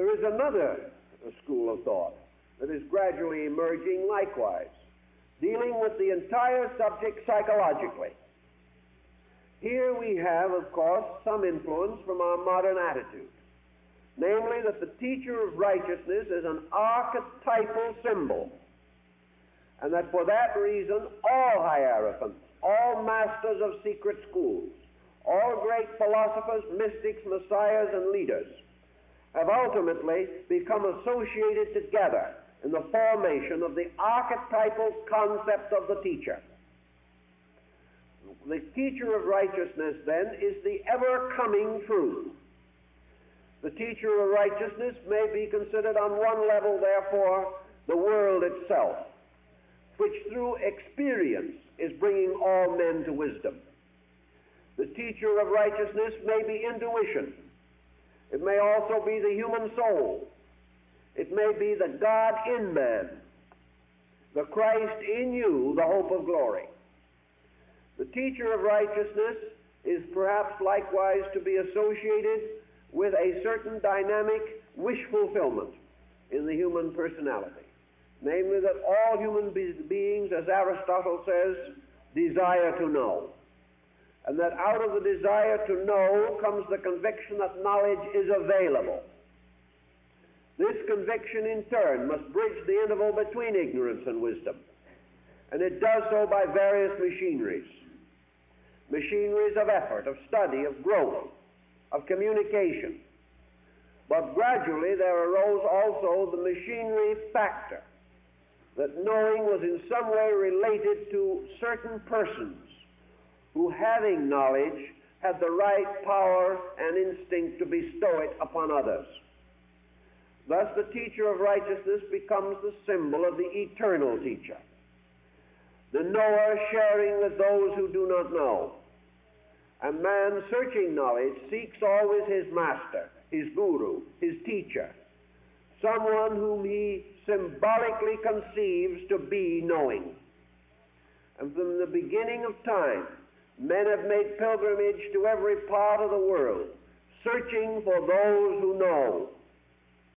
There is another school of thought that is gradually emerging likewise, dealing with the entire subject psychologically. Here we have, of course, some influence from our modern attitude, namely that the teacher of righteousness is an archetypal symbol, and that for that reason all hierophants, all masters of secret schools, all great philosophers, mystics, messiahs, and leaders have ultimately become associated together in the formation of the archetypal concept of the teacher. The teacher of righteousness, then, is the ever coming truth. The teacher of righteousness may be considered on one level, therefore, the world itself, which through experience is bringing all men to wisdom. The teacher of righteousness may be intuition. It may also be the human soul. It may be the God in man, the Christ in you, the hope of glory. The teacher of righteousness is perhaps likewise to be associated with a certain dynamic wish fulfillment in the human personality. Namely, that all human be- beings, as Aristotle says, desire to know. And that out of the desire to know comes the conviction that knowledge is available. This conviction, in turn, must bridge the interval between ignorance and wisdom. And it does so by various machineries machineries of effort, of study, of growth, of communication. But gradually there arose also the machinery factor that knowing was in some way related to certain persons who, having knowledge, had the right power and instinct to bestow it upon others. Thus, the teacher of righteousness becomes the symbol of the eternal teacher, the knower sharing with those who do not know. A man searching knowledge seeks always his master, his guru, his teacher, someone whom he symbolically conceives to be knowing. And from the beginning of time, men have made pilgrimage to every part of the world, searching for those who know